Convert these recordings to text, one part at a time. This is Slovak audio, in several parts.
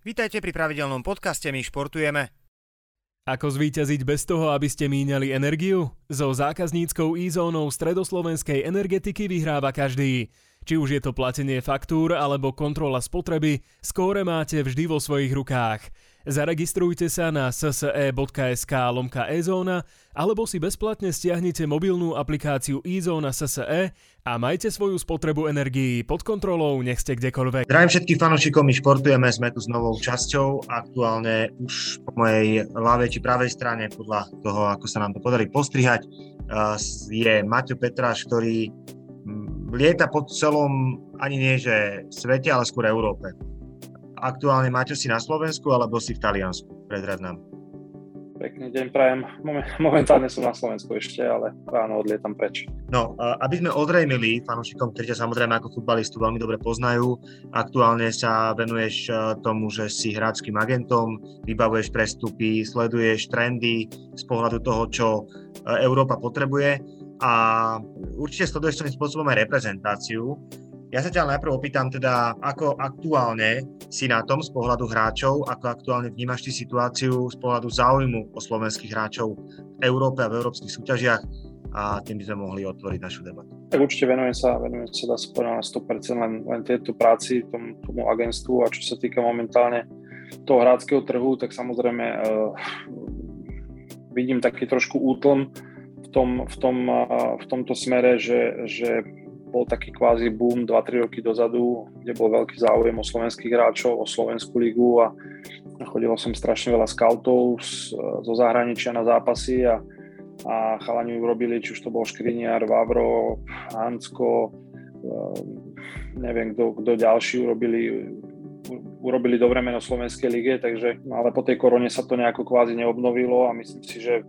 Vítajte pri pravidelnom podcaste My športujeme. Ako zvíťaziť bez toho, aby ste míňali energiu? So zákazníckou e-zónou stredoslovenskej energetiky vyhráva každý. Či už je to platenie faktúr alebo kontrola spotreby, skóre máte vždy vo svojich rukách. Zaregistrujte sa na sse.sk lomka ezóna alebo si bezplatne stiahnite mobilnú aplikáciu eZóna SSE a majte svoju spotrebu energií pod kontrolou, nech ste kdekoľvek. Zdravím všetkých fanúšikov, my športujeme, sme tu s novou časťou, aktuálne už po mojej ľavej či pravej strane, podľa toho, ako sa nám to podarí postrihať, je Maťo Petráš, ktorý lieta po celom, ani nie že svete, ale skôr Európe aktuálne máte si na Slovensku alebo si v Taliansku? Prezrad nám. Pekný deň prajem. Momentálne som na Slovensku ešte, ale ráno odlietam preč. No, aby sme odrejmili fanúšikom, ktorí ťa samozrejme ako futbalistu veľmi dobre poznajú, aktuálne sa venuješ tomu, že si hráčským agentom, vybavuješ prestupy, sleduješ trendy z pohľadu toho, čo Európa potrebuje a určite sleduješ svojím spôsobom aj reprezentáciu. Ja sa ťa najprv opýtam teda, ako aktuálne si na tom z pohľadu hráčov, ako aktuálne vnímaš ty situáciu z pohľadu záujmu o slovenských hráčov v Európe a v európskych súťažiach a tým by sme mohli otvoriť našu debatu. Tak určite venujem sa, venujem sa dá sa na 100% len, len tieto práci, tomu, tomu agentstvu a čo sa týka momentálne toho hráckého trhu, tak samozrejme uh, vidím taký trošku útlm v, tom, v, tom, uh, v tomto smere, že, že bol taký kvázi boom 2-3 roky dozadu, kde bol veľký záujem o slovenských hráčov, o Slovenskú ligu a chodilo som strašne veľa scoutov z, zo zahraničia na zápasy a, a chalani urobili, či už to bol Škriniar, Vavro, Hansko, ehm, neviem kto, ďalší urobili, urobili dobré meno Slovenskej lige, takže, ale po tej korone sa to nejako kvázi neobnovilo a myslím si, že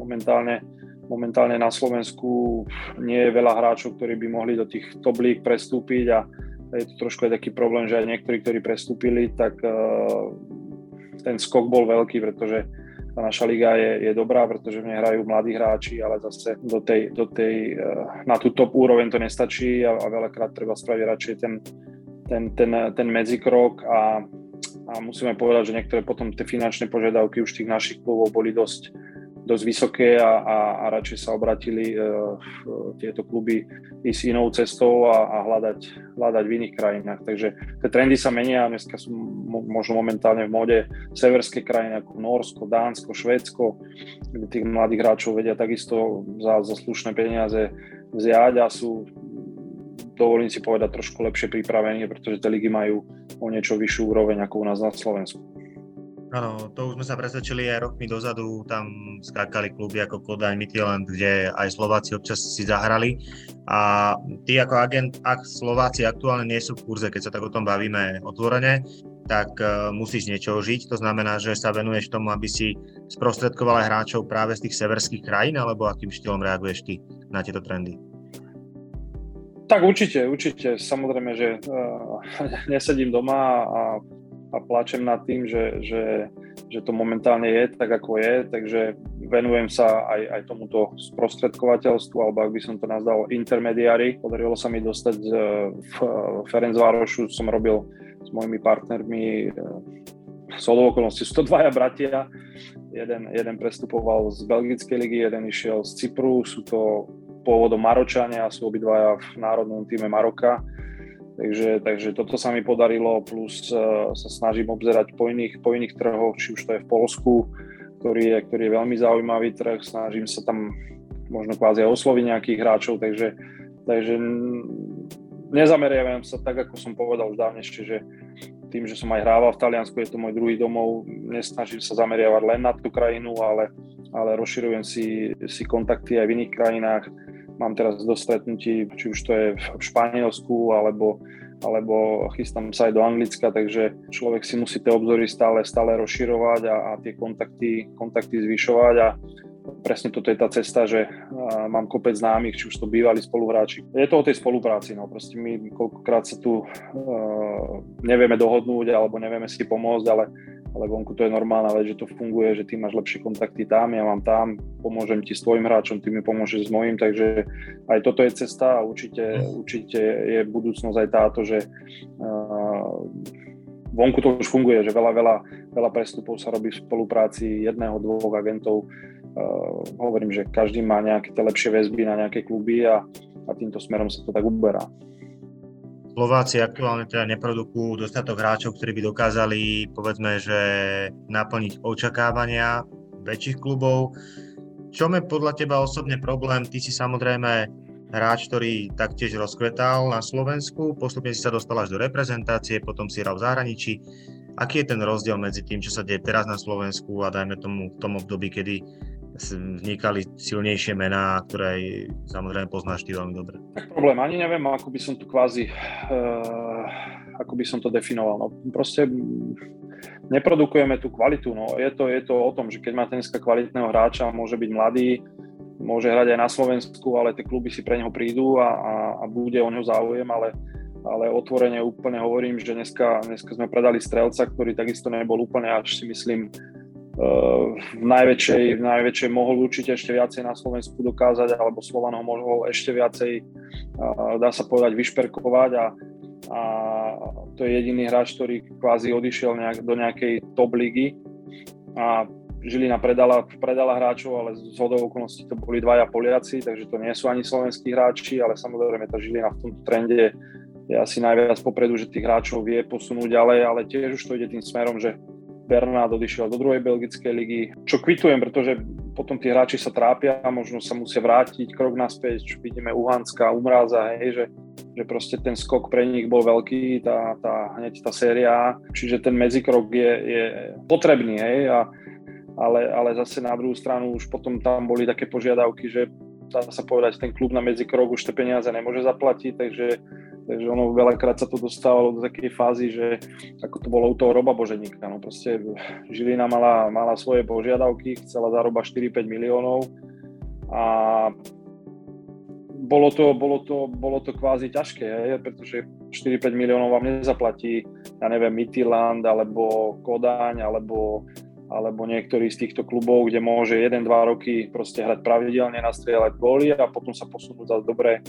momentálne Momentálne na Slovensku nie je veľa hráčov, ktorí by mohli do tých top líg prestúpiť a je to trošku aj taký problém, že aj niektorí, ktorí prestúpili, tak uh, ten skok bol veľký, pretože tá naša liga je, je dobrá, pretože v nej hrajú mladí hráči, ale zase do tej, do tej, uh, na tú top úroveň to nestačí a, a veľakrát treba spraviť radšej ten, ten, ten, ten medzikrok a, a musíme povedať, že niektoré potom tie finančné požiadavky už tých našich klubov boli dosť, dosť vysoké a, a, a radšej sa obratili uh, tieto kluby ísť inou cestou a, a hľadať, hľadať v iných krajinách. Takže tie trendy sa menia, dneska sú možno momentálne v móde severské krajiny ako Norsko, Dánsko, Švédsko, kde tých mladých hráčov vedia takisto za, za slušné peniaze vziať a sú dovolím si povedať trošku lepšie pripravení, pretože tie ligy majú o niečo vyššiu úroveň ako u nás na Slovensku. Áno, to už sme sa presvedčili aj rokmi dozadu, tam skákali kluby ako Kodaň, Midtjylland, kde aj Slováci občas si zahrali. A ty ako agent, ak Slováci aktuálne nie sú v kurze, keď sa tak o tom bavíme otvorene, tak uh, musíš niečo žiť. To znamená, že sa venuješ tomu, aby si sprostredkoval aj hráčov práve z tých severských krajín, alebo akým štýlom reaguješ ty na tieto trendy? Tak určite, určite. Samozrejme, že uh, nesedím doma a a plačem nad tým, že, že, že to momentálne je tak, ako je, takže venujem sa aj, aj tomuto sprostredkovateľstvu, alebo ak by som to nazval intermediári. Podarilo sa mi dostať e, v Ferencvárošu, som robil s mojimi partnermi e, okolností, sú to dvaja bratia, jeden, jeden prestupoval z Belgickej ligy, jeden išiel z Cypru, sú to pôvodom Maročania a sú obidvaja v národnom týme Maroka Takže, takže toto sa mi podarilo, plus uh, sa snažím obzerať po iných, po iných trhoch, či už to je v Polsku, ktorý je, ktorý je veľmi zaujímavý trh, snažím sa tam možno kvázi osloviť nejakých hráčov, takže, takže nezameriavam sa tak, ako som povedal už dávnejšie, že tým, že som aj hrával v Taliansku, je to môj druhý domov, nesnažím sa zameriavať len na tú krajinu, ale, ale rozširujem si, si kontakty aj v iných krajinách Mám teraz do stretnutí, či už to je v Španielsku, alebo, alebo chystám sa aj do Anglicka, takže človek si musí tie obzory stále, stále rozširovať a, a tie kontakty, kontakty zvyšovať a presne toto je tá cesta, že mám kopec známych, či už to bývali spoluhráči. Je to o tej spolupráci, no proste my koľkokrát sa tu uh, nevieme dohodnúť alebo nevieme si pomôcť, ale ale vonku to je normálna vec, že to funguje, že ty máš lepšie kontakty tam, ja mám tam, pomôžem ti s tvojim hráčom, ty mi pomôžeš s mojim, takže aj toto je cesta a určite, určite je budúcnosť aj táto, že uh, vonku to už funguje, že veľa, veľa, veľa prestupov sa robí v spolupráci jedného, dvoch agentov. Uh, hovorím, že každý má nejaké tie lepšie väzby na nejaké kluby a, a týmto smerom sa to tak uberá. Slováci aktuálne teda neprodukujú dostatok hráčov, ktorí by dokázali, povedzme, že naplniť očakávania väčších klubov. Čo je podľa teba osobne problém? Ty si samozrejme hráč, ktorý taktiež rozkvetal na Slovensku, postupne si sa dostal až do reprezentácie, potom si hral v zahraničí. Aký je ten rozdiel medzi tým, čo sa deje teraz na Slovensku a dajme tomu v tom období, kedy vznikali silnejšie mená, ktoré samozrejme poznáš ty veľmi dobre. Tak problém, ani neviem, ako by som to kvázi, uh, ako by som to definoval. No, proste neprodukujeme tú kvalitu. No. Je, to, je to o tom, že keď máte dneska kvalitného hráča, môže byť mladý, môže hrať aj na Slovensku, ale tie kluby si pre neho prídu a, a, a bude o neho záujem, ale, ale otvorene úplne hovorím, že dneska, dneska sme predali strelca, ktorý takisto nebol úplne až si myslím v najväčšej, v najväčšej mohol určite ešte viacej na Slovensku dokázať, alebo Slovan ho mohol ešte viacej, dá sa povedať, vyšperkovať a, a to je jediný hráč, ktorý kvázi odišiel nejak, do nejakej top ligy a Žilina predala, predala hráčov, ale z hodou okolností to boli dvaja Poliaci, takže to nie sú ani slovenskí hráči, ale samozrejme tá Žilina v tomto trende je asi najviac popredu, že tých hráčov vie posunúť ďalej, ale tiež už to ide tým smerom, že Bernard odišiel do druhej belgickej ligy, čo kvitujem, pretože potom tí hráči sa trápia možno sa musia vrátiť krok naspäť, čo vidíme u Hanska, hej, že, že proste ten skok pre nich bol veľký, tá, tá, hneď tá séria, čiže ten medzikrok je, je potrebný, hej, a ale, ale zase na druhú stranu už potom tam boli také požiadavky, že dá sa povedať, ten klub na medzikrok už tie peniaze nemôže zaplatiť, takže, takže ono veľakrát sa to dostávalo do takej fázy, že ako to bolo u toho Roba Boženíka, no proste Žilina mala, mala svoje požiadavky, chcela zaroba 4-5 miliónov a bolo to, bolo to, bolo to kvázi ťažké, je, pretože 4-5 miliónov vám nezaplatí, ja neviem, Midtjylland, alebo Kodaň, alebo alebo niektorý z týchto klubov, kde môže 1-2 roky proste hrať pravidelne, nastrieľať góly a potom sa posunúť za, dobré,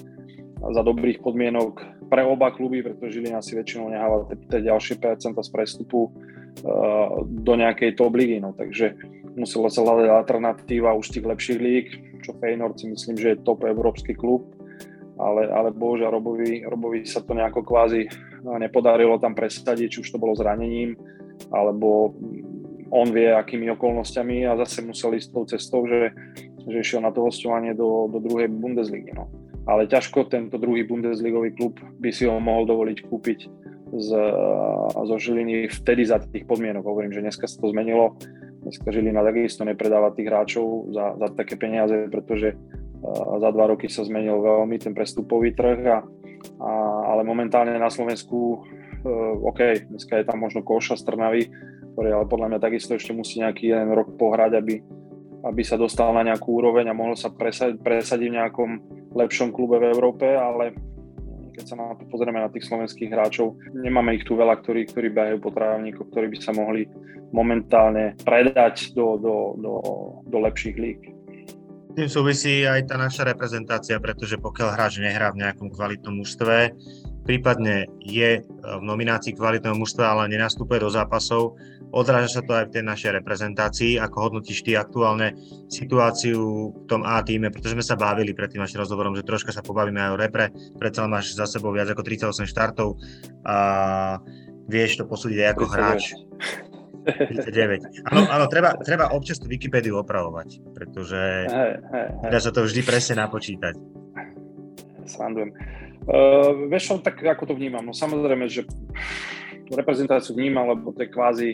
za dobrých podmienok pre oba kluby, pretože Žilina si väčšinou neháva tie ďalšie percenta z prestupu uh, do nejakej top ligy. No, takže musela sa hľadať alternatíva už tých lepších líg, čo Feyenoord si myslím, že je top európsky klub, ale, ale bože, Robovi, Robovi sa to nejako kvázi nepodarilo tam presadiť, či už to bolo zranením, alebo on vie, akými okolnostiami a zase musel ísť tou cestou, že, že išiel na to hostovanie do, do druhej Bundesligy. No. Ale ťažko tento druhý Bundesligový klub by si ho mohol dovoliť kúpiť z, zo Žiliny vtedy za tých podmienok. Hovorím, že dneska sa to zmenilo. Dneska Žilina takisto nepredáva tých hráčov za, za také peniaze, pretože za dva roky sa zmenil veľmi ten prestupový trh, a, a, ale momentálne na Slovensku uh, OK, dneska je tam možno Koša z Trnavy, ktorý ale podľa mňa takisto ešte musí nejaký jeden rok pohrať, aby, aby sa dostal na nejakú úroveň a mohol sa presadiť, presadiť v nejakom lepšom klube v Európe, ale keď sa na to pozrieme na tých slovenských hráčov, nemáme ich tu veľa, ktorí, ktorí behajú po trávniku, ktorí by sa mohli momentálne predať do, do, do, do lepších líg. Tým súvisí aj tá naša reprezentácia, pretože pokiaľ hráč nehrá v nejakom kvalitnom mužstve, prípadne je v nominácii kvalitného mužstva, ale nenastupuje do zápasov, Odráža sa to aj v tej našej reprezentácii. Ako hodnotíš ty aktuálne situáciu v tom A týme, pretože sme sa bavili pred tým našim rozhovorom, že troška sa pobavíme aj o repre, predsa máš za sebou viac ako 38 štartov a vieš to posúdiť aj ako 39. hráč. 39. Áno, áno treba, treba občas tú Wikipédiu opravovať, pretože hey, hey, hey. dá sa to vždy presne napočítať. Srandujem. Uh, vieš, tak ako to vnímam? No samozrejme, že reprezentáciu vnímam, lebo to je kvázi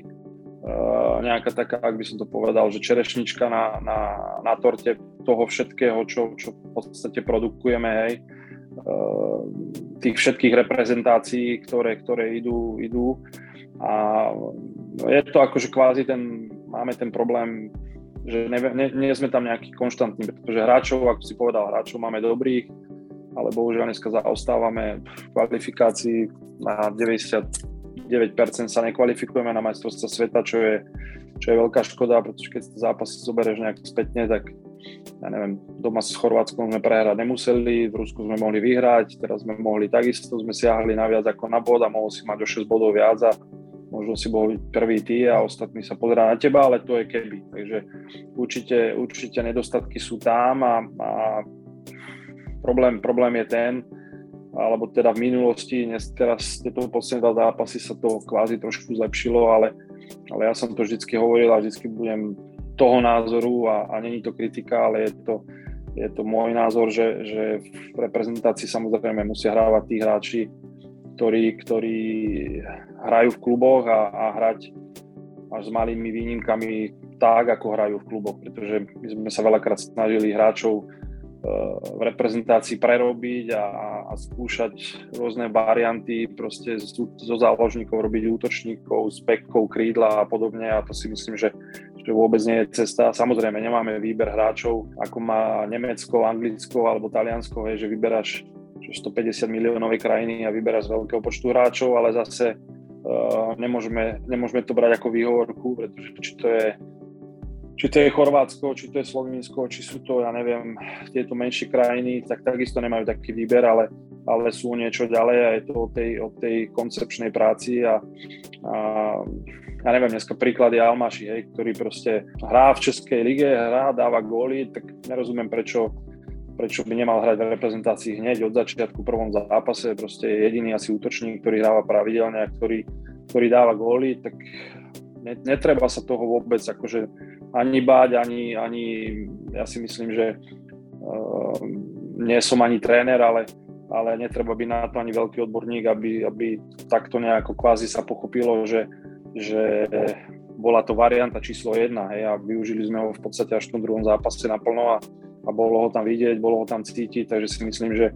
nejaká taká, ak by som to povedal, že čerešnička na, na, na torte toho všetkého, čo, čo v podstate produkujeme, hej. Uh, tých všetkých reprezentácií, ktoré, ktoré idú, idú. A je to akože kvázi ten, máme ten problém, že nie sme tam nejaký konštantní, pretože hráčov, ako si povedal, hráčov máme dobrých, ale bohužiaľ dneska zaostávame v kvalifikácii na 90 9% sa nekvalifikujeme na majstrovstvo sveta, čo je, čo je veľká škoda, pretože keď si zápas zoberieš nejak spätne, tak ja neviem, doma s Chorvátskom sme prehrať nemuseli, v Rusku sme mohli vyhrať, teraz sme mohli takisto, sme siahli na viac ako na bod a mohol si mať o 6 bodov viac a možno si bol prvý ty a ostatní sa pozerá na teba, ale to je keby. Takže určite, určite nedostatky sú tam a, a problém, problém je ten, alebo teda v minulosti, dnes, teraz tieto posledné zápasy sa to kvázi trošku zlepšilo, ale, ale ja som to vždycky hovoril a vždycky budem toho názoru a, a není to kritika, ale je to, je to môj názor, že, že v reprezentácii samozrejme musia hrávať tí hráči, ktorí, ktorí hrajú v kluboch a, a hrať až s malými výnimkami tak, ako hrajú v kluboch, pretože my sme sa veľakrát snažili hráčov v reprezentácii prerobiť a, a skúšať rôzne varianty, proste zo záložníkov robiť útočníkov, s pekkou, krídla a podobne a to si myslím, že, že vôbec nie je cesta. Samozrejme, nemáme výber hráčov, ako má Nemecko, Anglicko alebo Taliansko, je, že vyberáš 150 miliónovej krajiny a vyberáš z veľkého počtu hráčov, ale zase uh, nemôžeme, nemôžeme to brať ako výhovorku, pretože či to je či to je Chorvátsko, či to je Slovinsko, či sú to, ja neviem, tieto menšie krajiny, tak takisto nemajú taký výber, ale, ale sú niečo ďalej a je to o tej, o tej koncepčnej práci a, a ja neviem, dneska príklad je Almaši, hej, ktorý proste hrá v Českej lige, hrá, dáva góly, tak nerozumiem, prečo, prečo by nemal hrať v reprezentácii hneď od začiatku v prvom zápase, proste je jediný asi útočník, ktorý hráva pravidelne a ktorý, ktorý dáva góly, tak netreba sa toho vôbec akože ani báť, ani, ani ja si myslím, že uh, nie som ani tréner, ale, ale netreba byť na to ani veľký odborník, aby, aby takto nejako kvázi sa pochopilo, že, že bola to varianta číslo jedna hej, a využili sme ho v podstate až v tom druhom zápase naplno a, a bolo ho tam vidieť, bolo ho tam cítiť, takže si myslím, že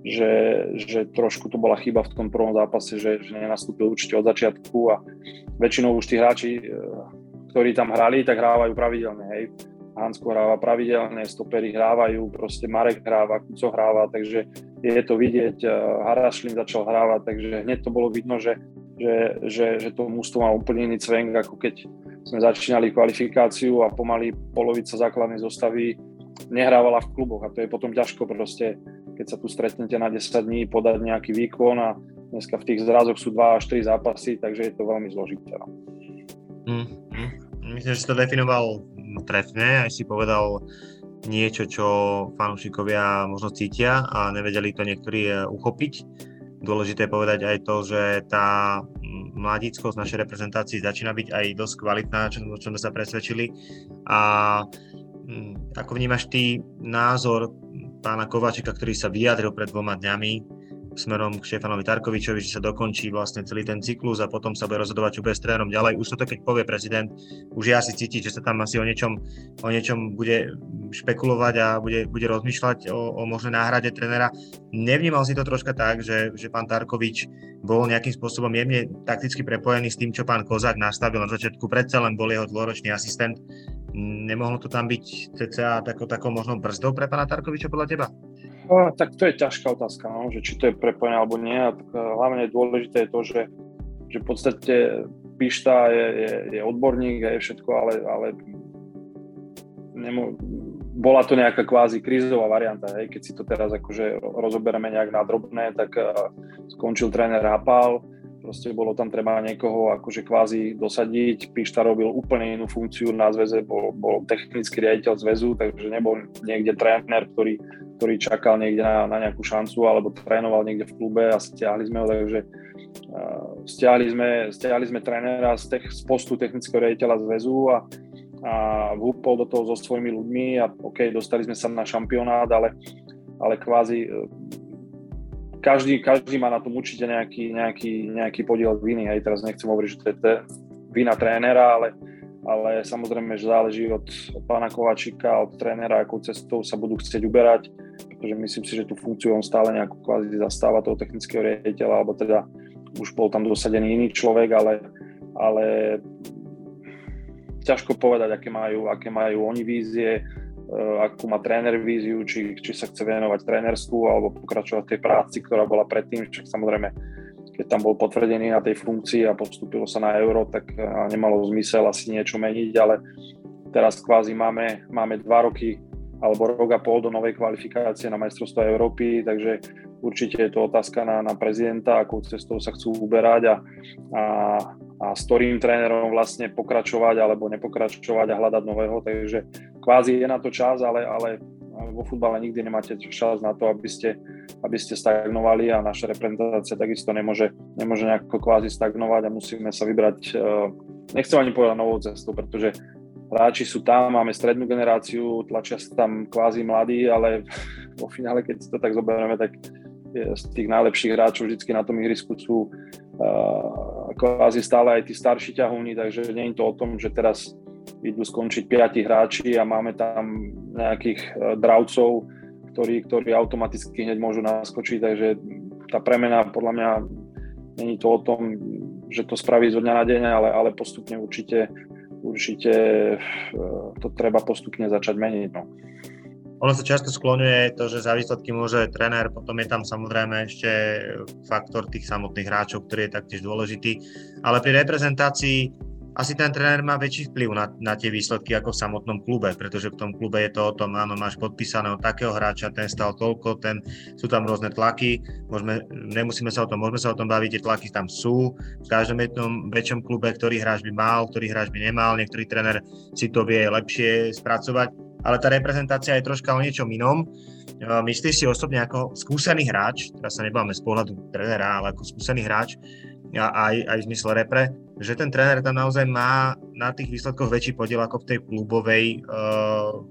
že, že trošku to bola chyba v tom prvom zápase, že, že nenastúpil určite od začiatku a väčšinou už tí hráči, e, ktorí tam hrali, tak hrávajú pravidelne, hej. Hansko hráva pravidelne, stopery hrávajú, proste Marek hráva, Kuco hráva, takže je to vidieť, e, Harašlin začal hrávať, takže hneď to bolo vidno, že, že, že, že to mústvo má úplne iný cvenk, ako keď sme začínali kvalifikáciu a pomaly polovica základnej zostavy nehrávala v kluboch a to je potom ťažko proste keď sa tu stretnete na 10 dní, podať nejaký výkon a dneska v tých zrazoch sú 2 až 3 zápasy, takže je to veľmi zložité. No. Mm, mm. Myslím, že si to definoval trefne, aj si povedal niečo, čo fanúšikovia možno cítia a nevedeli to niektorí eh, uchopiť. Dôležité je povedať aj to, že tá mladíckosť našej reprezentácii začína byť aj dosť kvalitná, čo, čo sme sa presvedčili. A mm, ako vnímaš ty názor pána Kovačika, ktorý sa vyjadril pred dvoma dňami smerom k Štefanovi Tarkovičovi, že sa dokončí vlastne celý ten cyklus a potom sa bude rozhodovať, čo bude s trénerom ďalej. Už toto, keď povie prezident, už je asi cítiť, že sa tam asi o niečom, o niečom bude špekulovať a bude, bude rozmýšľať o, o možnej náhrade trénera. Nevnímal si to troška tak, že, že pán Tarkovič bol nejakým spôsobom jemne takticky prepojený s tým, čo pán Kozák nastavil na začiatku. Predsa len bol jeho dlhoročný asistent Nemohlo to tam byť cca takou, takou možnou brzdou pre pána Tarkoviča podľa teba? No, tak to je ťažká otázka, no, že či to je prepojené alebo nie. A tak, eh, hlavne dôležité je to, že, že v podstate Pišta je, je, je odborník a je všetko, ale, ale nemo, bola to nejaká kvázi krízová varianta. Hej. Keď si to teraz akože rozoberieme nejak na drobné, tak uh, skončil tréner Hapal, Proste bolo tam treba niekoho akože kvázi dosadiť. Pišta robil úplne inú funkciu na zväze, bol, bol technický riaditeľ zväzu, takže nebol niekde tréner, ktorý, ktorý čakal niekde na, na nejakú šancu alebo trénoval niekde v klube a stiahli sme ho, takže uh, stiahli, sme, stiahli sme trénera z, tech, z postu technického riaditeľa zväzu a, a vúpol do toho so svojimi ľuďmi a OK, dostali sme sa na šampionát, ale, ale kvázi každý, každý má na tom určite nejaký, nejaký, nejaký podiel viny. Hej, teraz nechcem hovoriť, že to je vina trénera, ale, ale samozrejme, že záleží od, od pána Kovačika, od trénera, akou cestou sa budú chcieť uberať, pretože myslím si, že tú funkciu on stále nejako kvázi zastáva toho technického riaditeľa, alebo teda už bol tam dosadený iný človek, ale, ale ťažko povedať, aké majú, aké majú oni vízie, akú má tréner víziu, či, či sa chce venovať trénerstvu alebo pokračovať tej práci, ktorá bola predtým. Však samozrejme, keď tam bol potvrdený na tej funkcii a postúpilo sa na euro, tak eh, nemalo zmysel asi niečo meniť, ale teraz kvázi máme, máme dva roky alebo rok a pol do novej kvalifikácie na majstrovstvo Európy, takže určite je to otázka na, na prezidenta, akou cestou sa chcú uberať a, a a s ktorým trénerom vlastne pokračovať alebo nepokračovať a hľadať nového, takže kvázi je na to čas, ale, ale vo futbale nikdy nemáte čas na to, aby ste, aby ste stagnovali a naša reprezentácia takisto nemôže, nemôže nejako kvázi stagnovať a musíme sa vybrať, eh, nechcem ani povedať novou cestou, pretože hráči sú tam, máme strednú generáciu, tlačia sa tam kvázi mladí, ale vo finále, keď si to tak zoberieme, tak z tých najlepších hráčov vždy na tom ihrisku sú uh, kvázi stále aj tí starší ťahúni, takže nie je to o tom, že teraz idú skončiť piati hráči a máme tam nejakých uh, dravcov, ktorí, ktorí automaticky hneď môžu naskočiť, takže tá premena podľa mňa není to o tom, že to spraví zo dňa na deň, ale, ale postupne určite, určite uh, to treba postupne začať meniť. No. Ono sa často skloňuje to, že za výsledky môže tréner, potom je tam samozrejme ešte faktor tých samotných hráčov, ktorý je taktiež dôležitý, ale pri reprezentácii asi ten tréner má väčší vplyv na, na tie výsledky ako v samotnom klube, pretože v tom klube je to o tom, áno, máš podpísaného takého hráča, ten stal toľko, ten, sú tam rôzne tlaky, môžeme, nemusíme sa o tom, môžeme sa o tom baviť, tie tlaky tam sú, v každom jednom väčšom klube, ktorý hráč by mal, ktorý hráč by nemal, niektorý tréner si to vie lepšie spracovať, ale tá reprezentácia je troška o niečom inom. Myslíš si osobne ako skúsený hráč, teraz sa nebavíme z pohľadu trénera, ale ako skúsený hráč, aj, aj v zmysle repre, že ten tréner tam naozaj má na tých výsledkoch väčší podiel ako v tej klubovej, uh,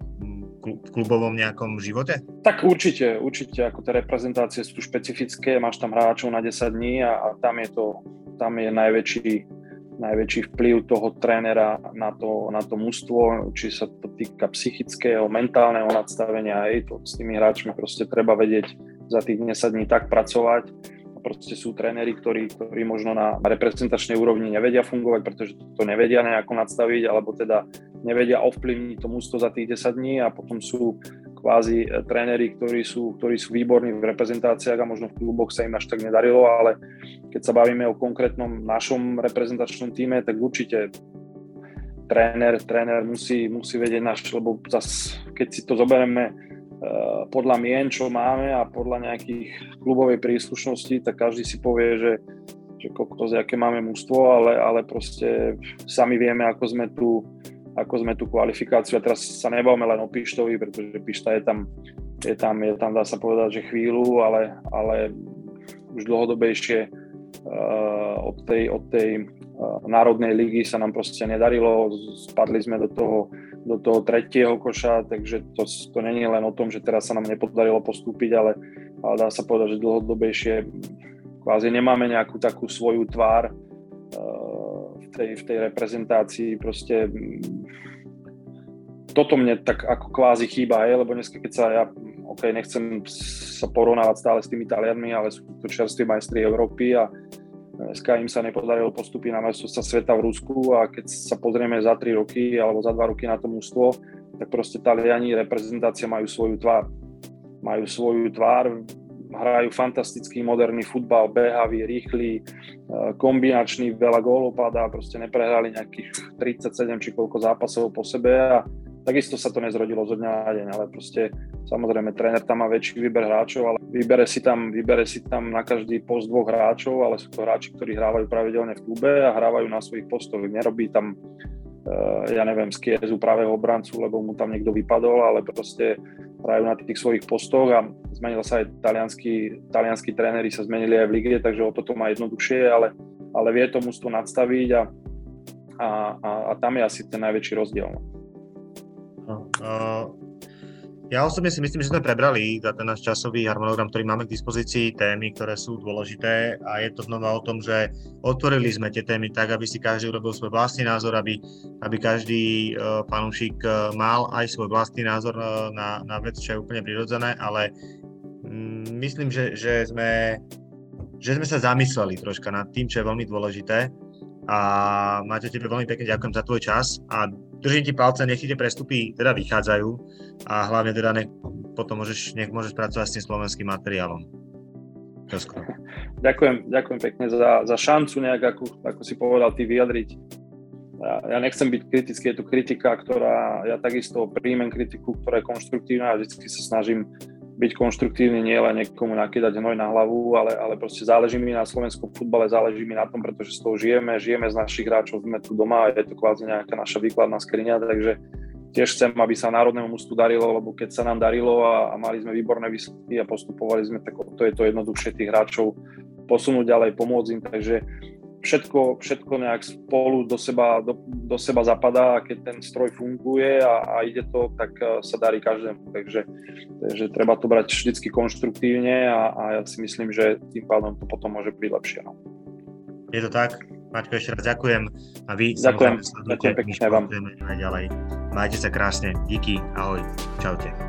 klubovom nejakom živote? Tak určite, určite, ako tie reprezentácie sú špecifické, máš tam hráčov na 10 dní a, a tam je to, tam je najväčší najväčší vplyv toho trénera na to, na to mužstvo, či sa to týka psychického, mentálneho nadstavenia, hej, to s tými hráčmi proste treba vedieť za tých 10 dní tak pracovať. Proste sú tréneri, ktorí, ktorí možno na reprezentačnej úrovni nevedia fungovať, pretože to nevedia nejako nadstaviť, alebo teda nevedia ovplyvniť to mústvo za tých 10 dní a potom sú kvázi e, tréneri, ktorí sú, ktorí sú výborní v reprezentáciách a možno v kluboch sa im až tak nedarilo, ale keď sa bavíme o konkrétnom našom reprezentačnom týme, tak určite tréner, tréner musí, musí vedieť náš, lebo zas, keď si to zoberieme podľa mien, čo máme a podľa nejakých klubovej príslušnosti, tak každý si povie, že, že kokos, aké máme mústvo, ale, ale proste sami vieme, ako sme tu ako sme tú kvalifikáciu, a teraz sa nebavme len o Pištovi, pretože Pišta je tam, je tam, je tam dá sa povedať, že chvíľu, ale, ale už dlhodobejšie uh, od tej, od tej uh, národnej ligy sa nám proste nedarilo, spadli sme do toho, do toho tretieho koša, takže to, to není len o tom, že teraz sa nám nepodarilo postúpiť, ale, ale dá sa povedať, že dlhodobejšie kvázi nemáme nejakú takú svoju tvár, tej, v tej reprezentácii. Proste mm, toto mne tak ako kvázi chýba, je, lebo dneska keď sa ja, ok, nechcem sa porovnávať stále s tými Talianmi, ale sú to čerství majstri Európy a dneska im sa nepodarilo postúpiť na majstrovstvá sveta v Rusku a keď sa pozrieme za 3 roky alebo za 2 roky na to mústvo, tak proste Taliani reprezentácia majú svoju tvár. Majú svoju tvár, hrajú fantastický moderný futbal, behavý, rýchly, e, kombinačný, veľa gólov padá, proste neprehrali nejakých 37 či koľko zápasov po sebe a takisto sa to nezrodilo zo dňa na deň, ale proste samozrejme tréner tam má väčší výber hráčov, ale vybere si tam, vybere si tam na každý post dvoch hráčov, ale sú to hráči, ktorí hrávajú pravidelne v klube a hrávajú na svojich postoch. Nerobí tam Eh, ja neviem, z pravého obrancu, lebo mu tam niekto vypadol, ale proste hrajú na tých svojich postoch a zmenil sa aj talianskí, talianskí tréneri sa zmenili aj v lige, takže o toto má jednoduchšie, ale, ale vie to mužstvo nadstaviť a, a, a, a tam je asi ten najväčší rozdiel. No, uh, ja osobne si myslím, že sme prebrali za ten náš časový harmonogram, ktorý máme k dispozícii, témy, ktoré sú dôležité a je to znova o tom, že otvorili sme tie témy tak, aby si každý urobil svoj vlastný názor, aby, aby každý uh, fanúšik uh, mal aj svoj vlastný názor uh, na, na vec, čo je úplne prirodzené, ale um, myslím, že, že, sme, že sme sa zamysleli troška nad tým, čo je veľmi dôležité. A Maťo, tebe veľmi pekne ďakujem za tvoj čas a držím ti palce, nech ti tie prestupy teda vychádzajú a hlavne teda nech potom môžeš, nech môžeš pracovať s tým slovenským materiálom. Ďakujem, ďakujem pekne za, za šancu nejak, ako, ako si povedal, ty vyjadriť. Ja, ja nechcem byť kritický, je tu kritika, ktorá, ja takisto príjmem kritiku, ktorá je konštruktívna a vždy sa snažím byť konštruktívny, nie len niekomu nakýdať hnoj na hlavu, ale, ale proste záleží mi na slovenskom futbale, záleží mi na tom, pretože z toho žijeme, žijeme z našich hráčov, sme tu doma a je to kvázi nejaká naša výkladná skriňa, takže tiež chcem, aby sa národnému mústvu darilo, lebo keď sa nám darilo a, a mali sme výborné výsledky a postupovali sme, tak to je to jednoduchšie tých hráčov posunúť ďalej, pomôcť im, takže všetko, všetko nejak spolu do seba, do, do seba zapadá a keď ten stroj funguje a, a ide to, tak uh, sa darí každému. Takže, takže treba to brať vždy konštruktívne a, a ja si myslím, že tým pádom to potom môže byť lepšie. No. Je to tak? Maťko, ešte raz ďakujem. A vy ďakujem, ďakujem pekne vám. Ďalej. Majte sa krásne. Díky. Ahoj. Čaute.